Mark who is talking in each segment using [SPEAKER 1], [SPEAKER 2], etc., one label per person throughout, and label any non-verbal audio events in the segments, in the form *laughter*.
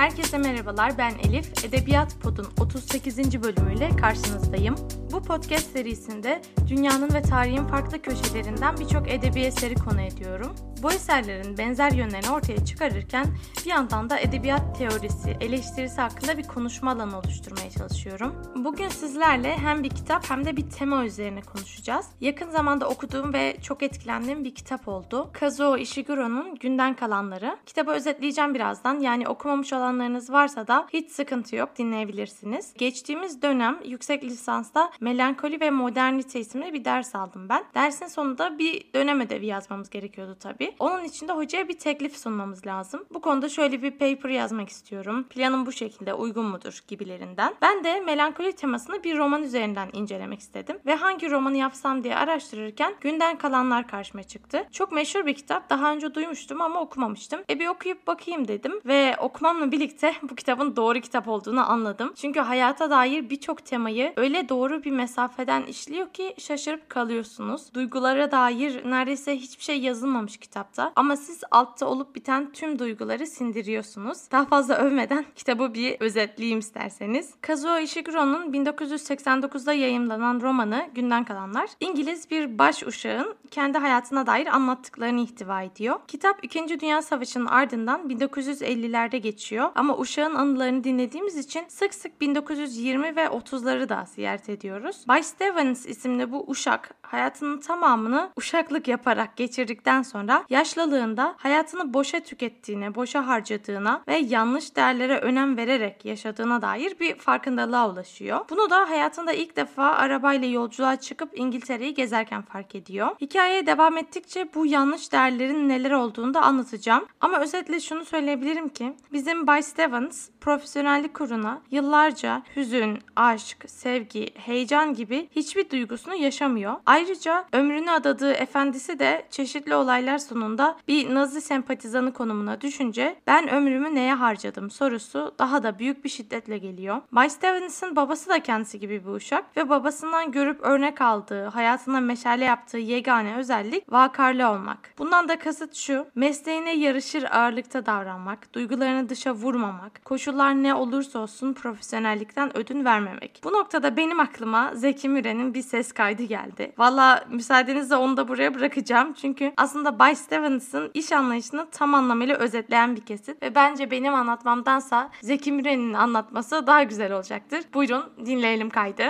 [SPEAKER 1] Herkese merhabalar, ben Elif. Edebiyat Pod'un 38. bölümüyle karşınızdayım. Bu podcast serisinde dünyanın ve tarihin farklı köşelerinden birçok edebi eseri konu ediyorum. Bu eserlerin benzer yönlerini ortaya çıkarırken bir yandan da edebiyat teorisi, eleştirisi hakkında bir konuşma alanı oluşturmaya çalışıyorum. Bugün sizlerle hem bir kitap hem de bir tema üzerine konuşacağız. Yakın zamanda okuduğum ve çok etkilendiğim bir kitap oldu. Kazuo Ishiguro'nun Günden Kalanları. Kitabı özetleyeceğim birazdan. Yani okumamış olanlarınız varsa da hiç sıkıntı yok dinleyebilirsiniz. Geçtiğimiz dönem yüksek lisansta Melankoli ve Modernite isimli bir ders aldım ben. Dersin sonunda bir dönem ödevi yazmamız gerekiyordu tabii. Onun için de hocaya bir teklif sunmamız lazım. Bu konuda şöyle bir paper yazmak istiyorum. Planım bu şekilde uygun mudur gibilerinden. Ben de melankoli temasını bir roman üzerinden incelemek istedim. Ve hangi romanı yapsam diye araştırırken Günden Kalanlar karşıma çıktı. Çok meşhur bir kitap. Daha önce duymuştum ama okumamıştım. E bir okuyup bakayım dedim. Ve okumamla birlikte *laughs* bu kitabın doğru kitap olduğunu anladım. Çünkü hayata dair birçok temayı öyle doğru bir mesafeden işliyor ki şaşırıp kalıyorsunuz. Duygulara dair neredeyse hiçbir şey yazılmamış kitapta. Ama siz altta olup biten tüm duyguları sindiriyorsunuz. Daha fazla övmeden *laughs* kitabı bir özetleyeyim isterseniz. Kazuo Ishiguro'nun 1989'da yayımlanan romanı Günden Kalanlar, İngiliz bir baş uşağın kendi hayatına dair anlattıklarını ihtiva ediyor. Kitap 2. Dünya Savaşı'nın ardından 1950'lerde geçiyor ama uşağın anılarını dinlediğimiz için sık sık 1920 ve 30'ları da ziyaret ediyoruz. Bay Stevens isimli bu uşak hayatının tamamını uşaklık yaparak geçirdikten sonra yaşlılığında hayatını boşa tükettiğine, boşa harcadığına ve yanlış değerlere önem vererek yaşadığına dair bir farkındalığa ulaşıyor. Bunu da hayatında ilk defa arabayla yolculuğa çıkıp İngiltere'yi gezerken fark ediyor. Hikayeye devam ettikçe bu yanlış değerlerin neler olduğunu da anlatacağım. Ama özetle şunu söyleyebilirim ki bizim Bay Stevens profesyonellik uğruna yıllarca hüzün, aşk, sevgi, heyecan gibi hiçbir duygusunu yaşamıyor. Ayrıca ömrünü adadığı efendisi de çeşitli olaylar sonunda bir Nazi sempatizanı konumuna düşünce ben ömrümü neye harcadım sorusu daha da büyük bir şiddetle geliyor. Bay Stevens'ın babası da kendisi gibi bir uşak ve babasından görüp örnek aldığı, hayatına meşale yaptığı yegane özellik vakarlı olmak. Bundan da kasıt şu, mesleğine yarışır ağırlıkta davranmak, duygularını dışa vurmamak, koşullar ne olursa olsun profesyonellikten ödün vermemek. Bu noktada benim aklıma Zeki Müren'in bir ses kaydı geldi. Valla müsaadenizle onu da buraya bırakacağım. Çünkü aslında Bay Stevens'ın iş anlayışını tam anlamıyla özetleyen bir kesit. Ve bence benim anlatmamdansa Zeki Müren'in anlatması daha güzel olacaktır. Buyurun dinleyelim kaydı.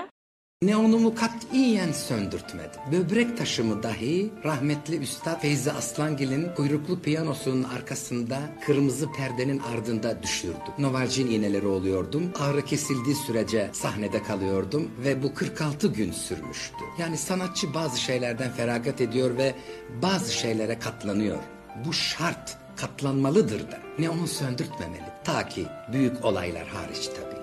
[SPEAKER 2] Neonumu katiyen söndürtmedi. Böbrek taşımı dahi rahmetli Üstad Feyzi Aslangil'in kuyruklu piyanosunun arkasında kırmızı perdenin ardında düşürdü. Novalcin iğneleri oluyordum. Ağrı kesildiği sürece sahnede kalıyordum ve bu 46 gün sürmüştü. Yani sanatçı bazı şeylerden feragat ediyor ve bazı şeylere katlanıyor. Bu şart katlanmalıdır da. Neonu söndürtmemeli. Ta ki büyük olaylar hariç tabii.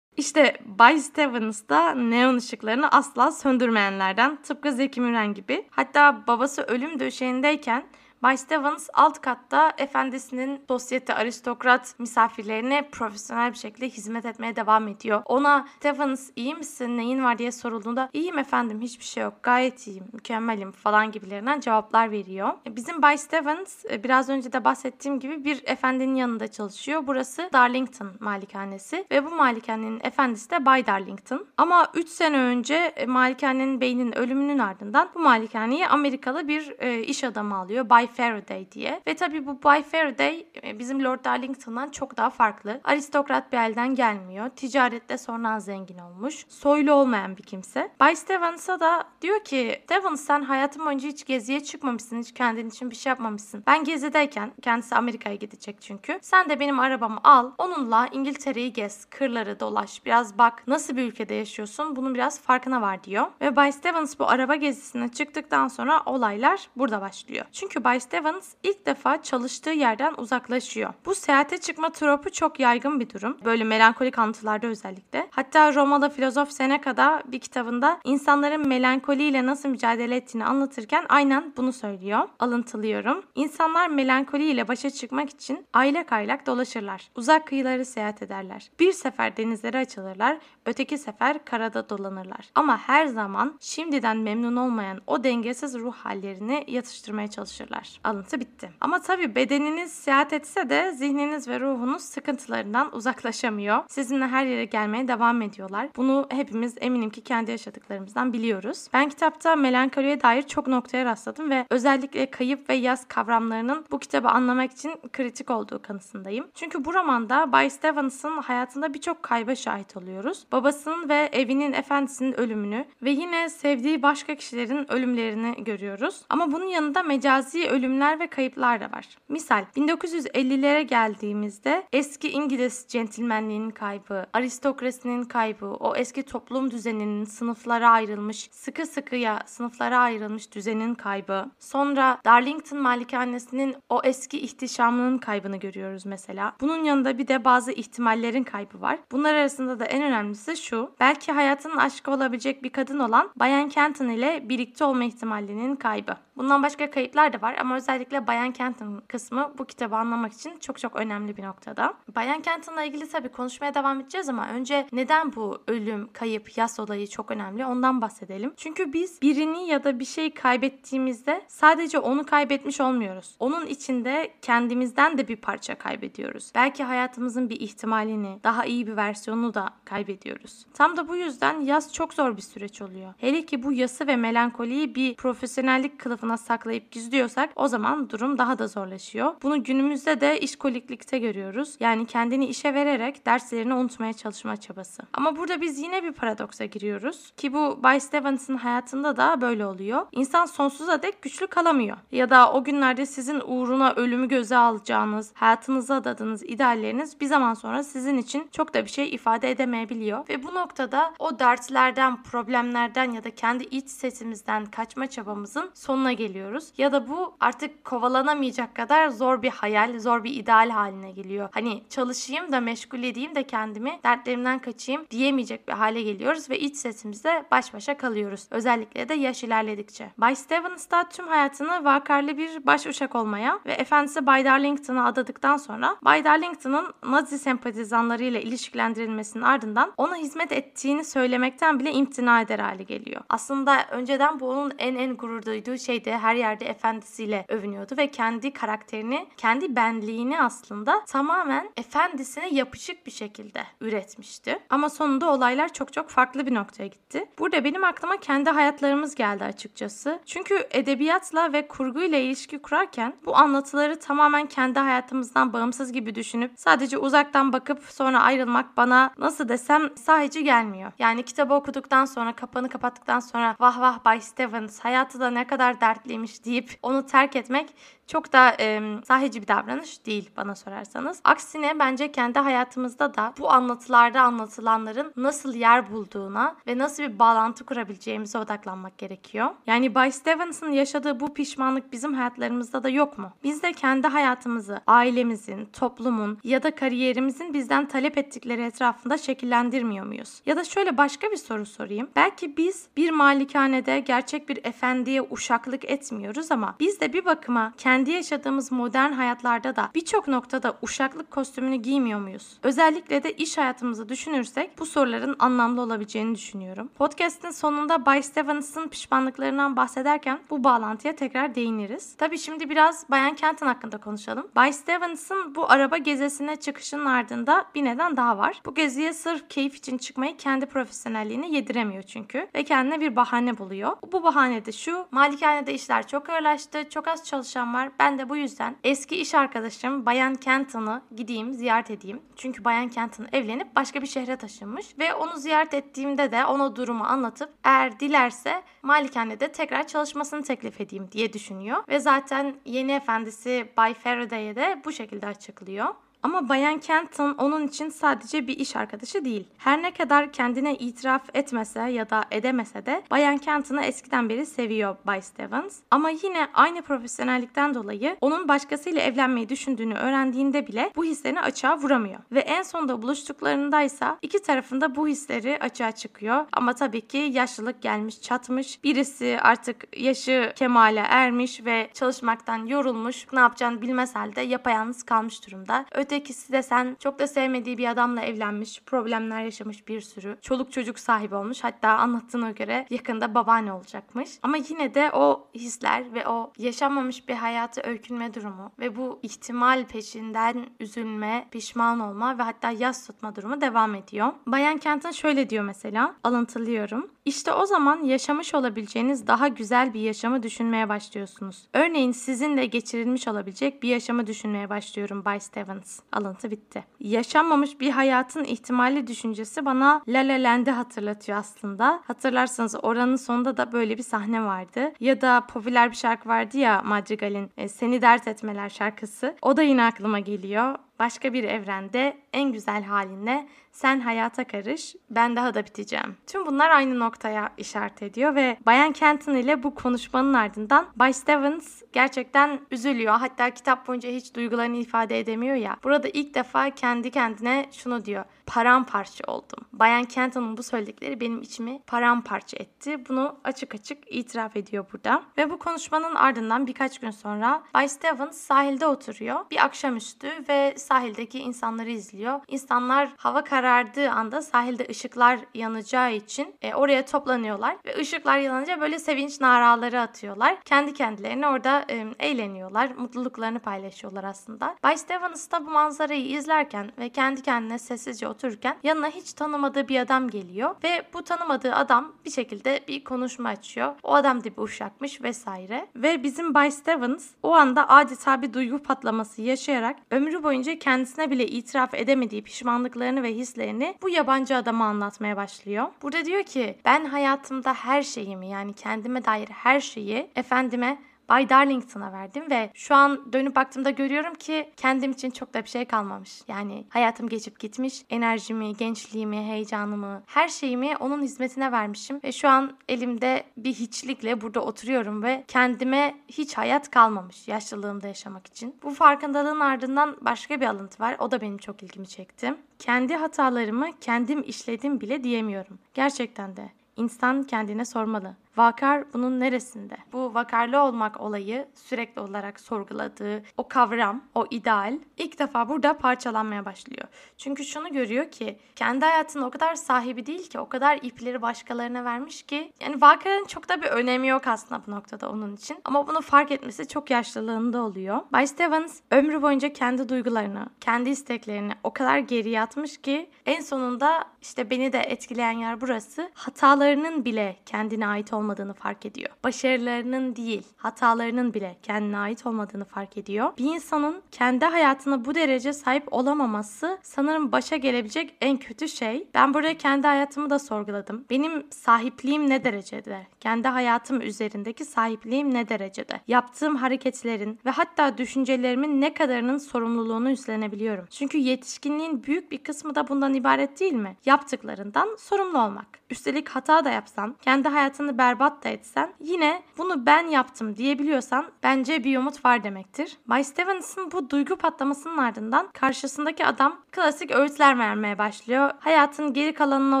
[SPEAKER 1] İşte Bay Stevens da neon ışıklarını asla söndürmeyenlerden tıpkı Zeki Müren gibi. Hatta babası ölüm döşeğindeyken Bay Stevens alt katta efendisinin sosyete aristokrat misafirlerine profesyonel bir şekilde hizmet etmeye devam ediyor. Ona Stevens iyi misin neyin var diye sorulduğunda iyiyim efendim hiçbir şey yok gayet iyiyim mükemmelim falan gibilerinden cevaplar veriyor. Bizim Bay Stevens biraz önce de bahsettiğim gibi bir efendinin yanında çalışıyor. Burası Darlington malikanesi ve bu malikanenin efendisi de Bay Darlington. Ama 3 sene önce malikanenin beynin ölümünün ardından bu malikaneyi Amerikalı bir iş adamı alıyor. Bay Faraday diye. Ve tabii bu Bay Faraday bizim Lord Darlington'dan çok daha farklı. Aristokrat bir elden gelmiyor. Ticarette sonradan zengin olmuş. Soylu olmayan bir kimse. Bay Stevens'a da diyor ki Stevens sen hayatın boyunca hiç geziye çıkmamışsın. Hiç kendin için bir şey yapmamışsın. Ben gezideyken kendisi Amerika'ya gidecek çünkü. Sen de benim arabamı al. Onunla İngiltere'yi gez. Kırları dolaş. Biraz bak nasıl bir ülkede yaşıyorsun. Bunun biraz farkına var diyor. Ve Bay Stevens bu araba gezisine çıktıktan sonra olaylar burada başlıyor. Çünkü Bay Stevens ilk defa çalıştığı yerden uzaklaşıyor. Bu seyahate çıkma tropu çok yaygın bir durum. Böyle melankolik anlatılarda özellikle. Hatta Romalı filozof Seneca'da bir kitabında insanların melankoliyle nasıl mücadele ettiğini anlatırken aynen bunu söylüyor. Alıntılıyorum. İnsanlar melankoliyle başa çıkmak için aylak aylak dolaşırlar. Uzak kıyıları seyahat ederler. Bir sefer denizlere açılırlar, öteki sefer karada dolanırlar. Ama her zaman şimdiden memnun olmayan o dengesiz ruh hallerini yatıştırmaya çalışırlar. Alıntı bitti. Ama tabii bedeniniz seyahat etse de zihniniz ve ruhunuz sıkıntılarından uzaklaşamıyor. Sizinle her yere gelmeye devam ediyorlar. Bunu hepimiz eminim ki kendi yaşadıklarımızdan biliyoruz. Ben kitapta melankoliye dair çok noktaya rastladım ve özellikle kayıp ve yaz kavramlarının bu kitabı anlamak için kritik olduğu kanısındayım. Çünkü bu romanda Bay Stevens'ın hayatında birçok kayba şahit oluyoruz. Babasının ve evinin efendisinin ölümünü ve yine sevdiği başka kişilerin ölümlerini görüyoruz. Ama bunun yanında mecazi ölümler ve kayıplar da var. Misal 1950'lere geldiğimizde eski İngiliz centilmenliğinin kaybı, aristokrasinin kaybı, o eski toplum düzeninin sınıflara ayrılmış, sıkı sıkıya sınıflara ayrılmış düzenin kaybı. Sonra Darlington malikanesinin o eski ihtişamının kaybını görüyoruz mesela. Bunun yanında bir de bazı ihtimallerin kaybı var. Bunlar arasında da en önemlisi şu. Belki hayatının aşkı olabilecek bir kadın olan Bayan Kenton ile birlikte olma ihtimalinin kaybı. Bundan başka kayıplar da var ama özellikle Bayan Kenton kısmı bu kitabı anlamak için çok çok önemli bir noktada. Bayan Kenton'la ilgili tabii konuşmaya devam edeceğiz ama önce neden bu ölüm, kayıp, yas olayı çok önemli ondan bahsedelim. Çünkü biz birini ya da bir şey kaybettiğimizde sadece onu kaybetmiş olmuyoruz. Onun içinde kendimizden de bir parça kaybediyoruz. Belki hayatımızın bir ihtimalini, daha iyi bir versiyonunu da kaybediyoruz. Tam da bu yüzden yas çok zor bir süreç oluyor. Hele ki bu yası ve melankoliyi bir profesyonellik kılıfına saklayıp gizliyorsak o zaman durum daha da zorlaşıyor. Bunu günümüzde de işkoliklikte görüyoruz. Yani kendini işe vererek derslerini unutmaya çalışma çabası. Ama burada biz yine bir paradoksa giriyoruz ki bu Bay Stevens'ın hayatında da böyle oluyor. İnsan sonsuza dek güçlü kalamıyor. Ya da o günlerde sizin uğruna ölümü göze alacağınız, hayatınıza adadığınız idealleriniz bir zaman sonra sizin için çok da bir şey ifade edemeyebiliyor. Ve bu noktada o dertlerden, problemlerden ya da kendi iç sesimizden kaçma çabamızın sonuna geliyoruz. Ya da bu artık kovalanamayacak kadar zor bir hayal, zor bir ideal haline geliyor. Hani çalışayım da meşgul edeyim de kendimi dertlerimden kaçayım diyemeyecek bir hale geliyoruz ve iç sesimizle baş başa kalıyoruz. Özellikle de yaş ilerledikçe. Bay Stevens da tüm hayatını vakarlı bir baş uşak olmaya ve efendisi Bay Darlington'a adadıktan sonra Bay Darlington'ın Nazi sempatizanlarıyla ilişkilendirilmesinin ardından ona hizmet ettiğini söylemekten bile imtina eder hale geliyor. Aslında önceden bu onun en en gurur duyduğu şeydi. Her yerde efendisiyle övünüyordu ve kendi karakterini, kendi benliğini aslında tamamen efendisine yapışık bir şekilde üretmişti. Ama sonunda olaylar çok çok farklı bir noktaya gitti. Burada benim aklıma kendi hayatlarımız geldi açıkçası. Çünkü edebiyatla ve kurguyla ilişki kurarken bu anlatıları tamamen kendi hayatımızdan bağımsız gibi düşünüp sadece uzaktan bakıp sonra ayrılmak bana nasıl desem sahici gelmiyor. Yani kitabı okuduktan sonra kapağını kapattıktan sonra vah vah Bay Stevens hayatı da ne kadar dertliymiş deyip onu terk etmek çok da e, sahici bir davranış değil bana sorarsanız. Aksine bence kendi hayatımızda da bu anlatılarda anlatılanların nasıl yer bulduğuna ve nasıl bir bağlantı kurabileceğimize odaklanmak gerekiyor. Yani Bay Stevens'ın yaşadığı bu pişmanlık bizim hayatlarımızda da yok mu? Biz de kendi hayatımızı ailemizin, toplumun ya da kariyerimizin bizden talep ettikleri etrafında şekillendirmiyor muyuz? Ya da şöyle başka bir soru sorayım. Belki biz bir malikanede gerçek bir efendiye uşaklık etmiyoruz ama biz de bir bakıma kendi yaşadığımız modern hayatlarda da birçok noktada uşaklık kostümünü giymiyor muyuz? Özellikle de iş hayatımızı düşünürsek bu soruların anlamlı olabileceğini düşünüyorum. Podcast'in sonunda Bay Stevens'ın pişmanlıklarından bahsederken bu bağlantıya tekrar değiniriz. Tabii şimdi biraz Bayan Kenton hakkında konuşalım. Bay Stevens'ın bu araba gezisine çıkışının ardında bir neden daha var. Bu geziye sırf keyif için çıkmayı kendi profesyonelliğini yediremiyor çünkü ve kendine bir bahane buluyor. Bu bahane de şu, malikanede işler çok ağırlaştı, çok az çalışan var. Ben de bu yüzden eski iş arkadaşım Bayan Kenton'ı gideyim, ziyaret edeyim. Çünkü Bayan Kenton evlenip başka bir şehre taşınmış ve onu ziyaret ettiğimde de ona durumu anlatıp eğer dilerse malikanede tekrar çalışmasını teklif edeyim diye düşünüyor. Ve zaten yeni efendisi Bay Faraday'e de bu şekilde açıklıyor. Ama Bayan Kenton onun için sadece bir iş arkadaşı değil. Her ne kadar kendine itiraf etmese ya da edemese de Bayan Kenton'ı eskiden beri seviyor Bay Stevens. Ama yine aynı profesyonellikten dolayı onun başkasıyla evlenmeyi düşündüğünü öğrendiğinde bile bu hislerini açığa vuramıyor. Ve en sonunda buluştuklarındaysa iki tarafında bu hisleri açığa çıkıyor. Ama tabii ki yaşlılık gelmiş çatmış. Birisi artık yaşı kemale ermiş ve çalışmaktan yorulmuş. Ne yapacağını bilmez halde yapayalnız kalmış durumda. Öte ötekisi de sen çok da sevmediği bir adamla evlenmiş, problemler yaşamış bir sürü. Çoluk çocuk sahibi olmuş. Hatta anlattığına göre yakında babaanne olacakmış. Ama yine de o hisler ve o yaşanmamış bir hayatı öykünme durumu ve bu ihtimal peşinden üzülme, pişman olma ve hatta yas tutma durumu devam ediyor. Bayan Kenton şöyle diyor mesela, alıntılıyorum. İşte o zaman yaşamış olabileceğiniz daha güzel bir yaşamı düşünmeye başlıyorsunuz. Örneğin sizinle geçirilmiş olabilecek bir yaşamı düşünmeye başlıyorum Bay Stevens. Alıntı bitti. Yaşanmamış bir hayatın ihtimali düşüncesi bana La La Land'i hatırlatıyor aslında. Hatırlarsanız oranın sonunda da böyle bir sahne vardı. Ya da popüler bir şarkı vardı ya Madrigal'in e, Seni Dert Etmeler şarkısı. O da yine aklıma geliyor. Başka bir evrende en güzel halinle sen hayata karış, ben daha da biteceğim. Tüm bunlar aynı noktaya işaret ediyor ve Bayan Kenton ile bu konuşmanın ardından Bay Stevens gerçekten üzülüyor. Hatta kitap boyunca hiç duygularını ifade edemiyor ya. Burada ilk defa kendi kendine şunu diyor. Paramparça oldum. Bayan Kenton'un bu söyledikleri benim içimi paramparça etti. Bunu açık açık itiraf ediyor burada. Ve bu konuşmanın ardından birkaç gün sonra Bay Stevens sahilde oturuyor. Bir akşamüstü ve sahildeki insanları izliyor. İnsanlar hava karardığı anda sahilde ışıklar yanacağı için e, oraya toplanıyorlar ve ışıklar yanınca böyle sevinç naraları atıyorlar. Kendi kendilerine orada e, eğleniyorlar. Mutluluklarını paylaşıyorlar aslında. Bay Stevens da bu manzarayı izlerken ve kendi kendine sessizce otururken yanına hiç tanımadığı bir adam geliyor ve bu tanımadığı adam bir şekilde bir konuşma açıyor. O adam da bir uşakmış vesaire. Ve bizim Bay Stevens o anda adeta bir duygu patlaması yaşayarak ömrü boyunca kendisine bile itiraf edemediği pişmanlıklarını ve hislerini bu yabancı adama anlatmaya başlıyor. Burada diyor ki ben hayatımda her şeyimi yani kendime dair her şeyi efendime Bay Darlington'a verdim ve şu an dönüp baktığımda görüyorum ki kendim için çok da bir şey kalmamış. Yani hayatım geçip gitmiş. Enerjimi, gençliğimi, heyecanımı, her şeyimi onun hizmetine vermişim ve şu an elimde bir hiçlikle burada oturuyorum ve kendime hiç hayat kalmamış yaşlılığımda yaşamak için. Bu farkındalığın ardından başka bir alıntı var. O da benim çok ilgimi çekti. Kendi hatalarımı kendim işledim bile diyemiyorum. Gerçekten de. İnsan kendine sormalı. Vakar bunun neresinde? Bu vakarlı olmak olayı sürekli olarak sorguladığı o kavram, o ideal ilk defa burada parçalanmaya başlıyor. Çünkü şunu görüyor ki kendi hayatının o kadar sahibi değil ki o kadar ipleri başkalarına vermiş ki yani vakarın çok da bir önemi yok aslında bu noktada onun için. Ama bunu fark etmesi çok yaşlılığında oluyor. Bay Stevens ömrü boyunca kendi duygularını, kendi isteklerini o kadar geriye atmış ki en sonunda işte beni de etkileyen yer burası. Hatalarının bile kendine ait olmadığı olmadığını fark ediyor. Başarılarının değil, hatalarının bile kendine ait olmadığını fark ediyor. Bir insanın kendi hayatına bu derece sahip olamaması sanırım başa gelebilecek en kötü şey. Ben burada kendi hayatımı da sorguladım. Benim sahipliğim ne derecede? Kendi hayatım üzerindeki sahipliğim ne derecede? Yaptığım hareketlerin ve hatta düşüncelerimin ne kadarının sorumluluğunu üstlenebiliyorum. Çünkü yetişkinliğin büyük bir kısmı da bundan ibaret değil mi? Yaptıklarından sorumlu olmak. Üstelik hata da yapsan, kendi hayatını berbat berbat da etsen yine bunu ben yaptım diyebiliyorsan bence bir umut var demektir. Bay Stevens'ın bu duygu patlamasının ardından karşısındaki adam klasik öğütler vermeye başlıyor. Hayatın geri kalanına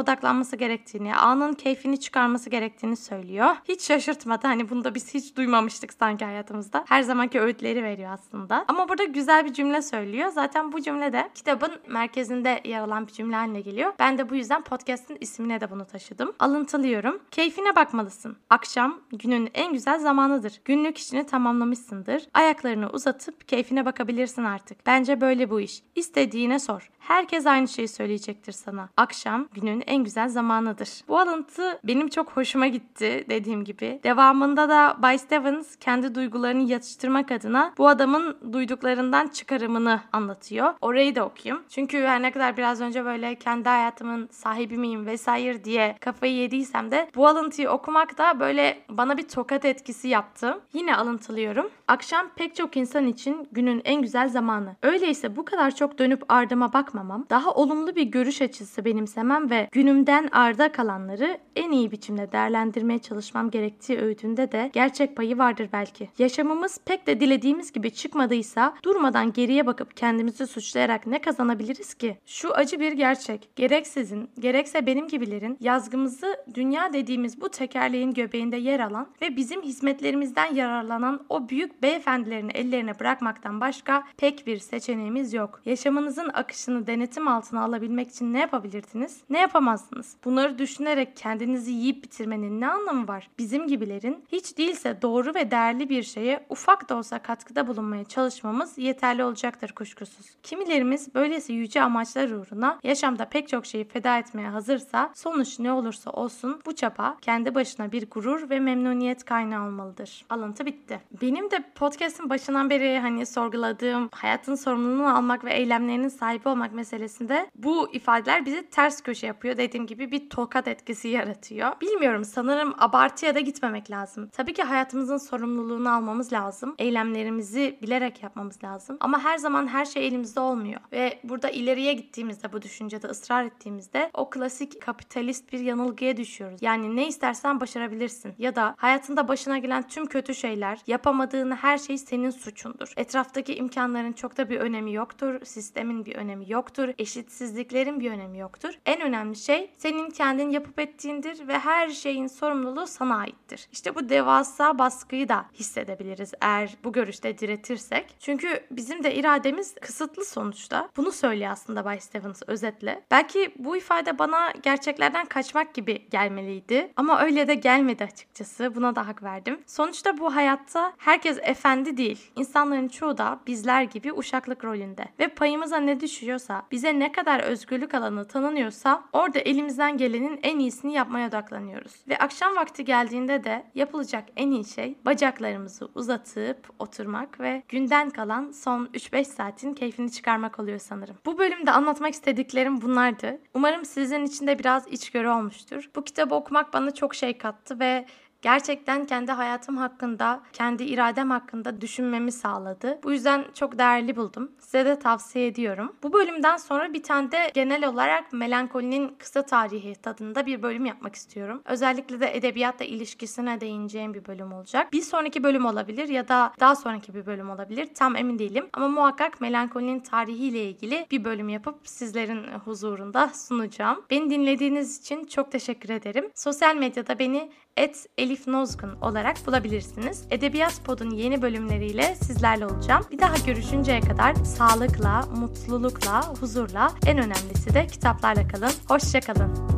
[SPEAKER 1] odaklanması gerektiğini, anın keyfini çıkarması gerektiğini söylüyor. Hiç şaşırtmadı. Hani bunu da biz hiç duymamıştık sanki hayatımızda. Her zamanki öğütleri veriyor aslında. Ama burada güzel bir cümle söylüyor. Zaten bu cümle de kitabın merkezinde yer alan bir cümle haline geliyor. Ben de bu yüzden podcast'in ismine de bunu taşıdım. Alıntılıyorum. Keyfine bakmalısın. Akşam günün en güzel zamanıdır. Günlük işini tamamlamışsındır. Ayaklarını uzatıp keyfine bakabilirsin artık. Bence böyle bu iş. İstediğine sor. Herkes aynı şeyi söyleyecektir sana. Akşam günün en güzel zamanıdır. Bu alıntı benim çok hoşuma gitti dediğim gibi. Devamında da Bay Stevens kendi duygularını yatıştırmak adına bu adamın duyduklarından çıkarımını anlatıyor. Orayı da okuyayım. Çünkü her ne kadar biraz önce böyle kendi hayatımın sahibi miyim vesaire diye kafayı yediysem de bu alıntıyı okumak da böyle bana bir tokat etkisi yaptı. Yine alıntılıyorum. Akşam pek çok insan için günün en güzel zamanı. Öyleyse bu kadar çok dönüp ardıma bakmamam, daha olumlu bir görüş açısı benimsemem ve günümden arda kalanları en iyi biçimde değerlendirmeye çalışmam gerektiği öğüdünde de gerçek payı vardır belki. Yaşamımız pek de dilediğimiz gibi çıkmadıysa durmadan geriye bakıp kendimizi suçlayarak ne kazanabiliriz ki? Şu acı bir gerçek. Gerek sizin, gerekse benim gibilerin yazgımızı dünya dediğimiz bu tekerleği Beylerbeyi'nin göbeğinde yer alan ve bizim hizmetlerimizden yararlanan o büyük beyefendilerini ellerine bırakmaktan başka pek bir seçeneğimiz yok. Yaşamınızın akışını denetim altına alabilmek için ne yapabilirdiniz? Ne yapamazsınız? Bunları düşünerek kendinizi yiyip bitirmenin ne anlamı var? Bizim gibilerin hiç değilse doğru ve değerli bir şeye ufak da olsa katkıda bulunmaya çalışmamız yeterli olacaktır kuşkusuz. Kimilerimiz böylesi yüce amaçlar uğruna yaşamda pek çok şeyi feda etmeye hazırsa sonuç ne olursa olsun bu çaba kendi başına bir gurur ve memnuniyet kaynağı olmalıdır. Alıntı bitti. Benim de podcast'ın başından beri hani sorguladığım hayatın sorumluluğunu almak ve eylemlerinin sahibi olmak meselesinde bu ifadeler bizi ters köşe yapıyor. Dediğim gibi bir tokat etkisi yaratıyor. Bilmiyorum sanırım abartıya da gitmemek lazım. Tabii ki hayatımızın sorumluluğunu almamız lazım. Eylemlerimizi bilerek yapmamız lazım. Ama her zaman her şey elimizde olmuyor. Ve burada ileriye gittiğimizde bu düşüncede ısrar ettiğimizde o klasik kapitalist bir yanılgıya düşüyoruz. Yani ne istersen başarabilirsin. Ya da hayatında başına gelen tüm kötü şeyler, yapamadığın her şey senin suçundur. Etraftaki imkanların çok da bir önemi yoktur. Sistemin bir önemi yoktur. Eşitsizliklerin bir önemi yoktur. En önemli şey senin kendin yapıp ettiğindir ve her şeyin sorumluluğu sana aittir. İşte bu devasa baskıyı da hissedebiliriz eğer bu görüşte diretirsek. Çünkü bizim de irademiz kısıtlı sonuçta. Bunu söylüyor aslında Bay Stevens özetle. Belki bu ifade bana gerçeklerden kaçmak gibi gelmeliydi. Ama öyle de gelmedi açıkçası. Buna da hak verdim. Sonuçta bu hayatta herkes efendi değil. İnsanların çoğu da bizler gibi uşaklık rolünde. Ve payımıza ne düşüyorsa, bize ne kadar özgürlük alanı tanınıyorsa orada elimizden gelenin en iyisini yapmaya odaklanıyoruz. Ve akşam vakti geldiğinde de yapılacak en iyi şey bacaklarımızı uzatıp oturmak ve günden kalan son 3-5 saatin keyfini çıkarmak oluyor sanırım. Bu bölümde anlatmak istediklerim bunlardı. Umarım sizin için de biraz içgörü olmuştur. Bu kitabı okumak bana çok şey kattı ve gerçekten kendi hayatım hakkında, kendi iradem hakkında düşünmemi sağladı. Bu yüzden çok değerli buldum. Size de tavsiye ediyorum. Bu bölümden sonra bir tane de genel olarak melankolinin kısa tarihi tadında bir bölüm yapmak istiyorum. Özellikle de edebiyatla ilişkisine değineceğim bir bölüm olacak. Bir sonraki bölüm olabilir ya da daha sonraki bir bölüm olabilir. Tam emin değilim. Ama muhakkak melankolinin tarihiyle ilgili bir bölüm yapıp sizlerin huzurunda sunacağım. Beni dinlediğiniz için çok teşekkür ederim. Sosyal medyada beni et Elif Nozgun olarak bulabilirsiniz. Edebiyat Pod'un yeni bölümleriyle sizlerle olacağım. Bir daha görüşünceye kadar sağlıkla, mutlulukla, huzurla en önemlisi de kitaplarla kalın. Hoşçakalın.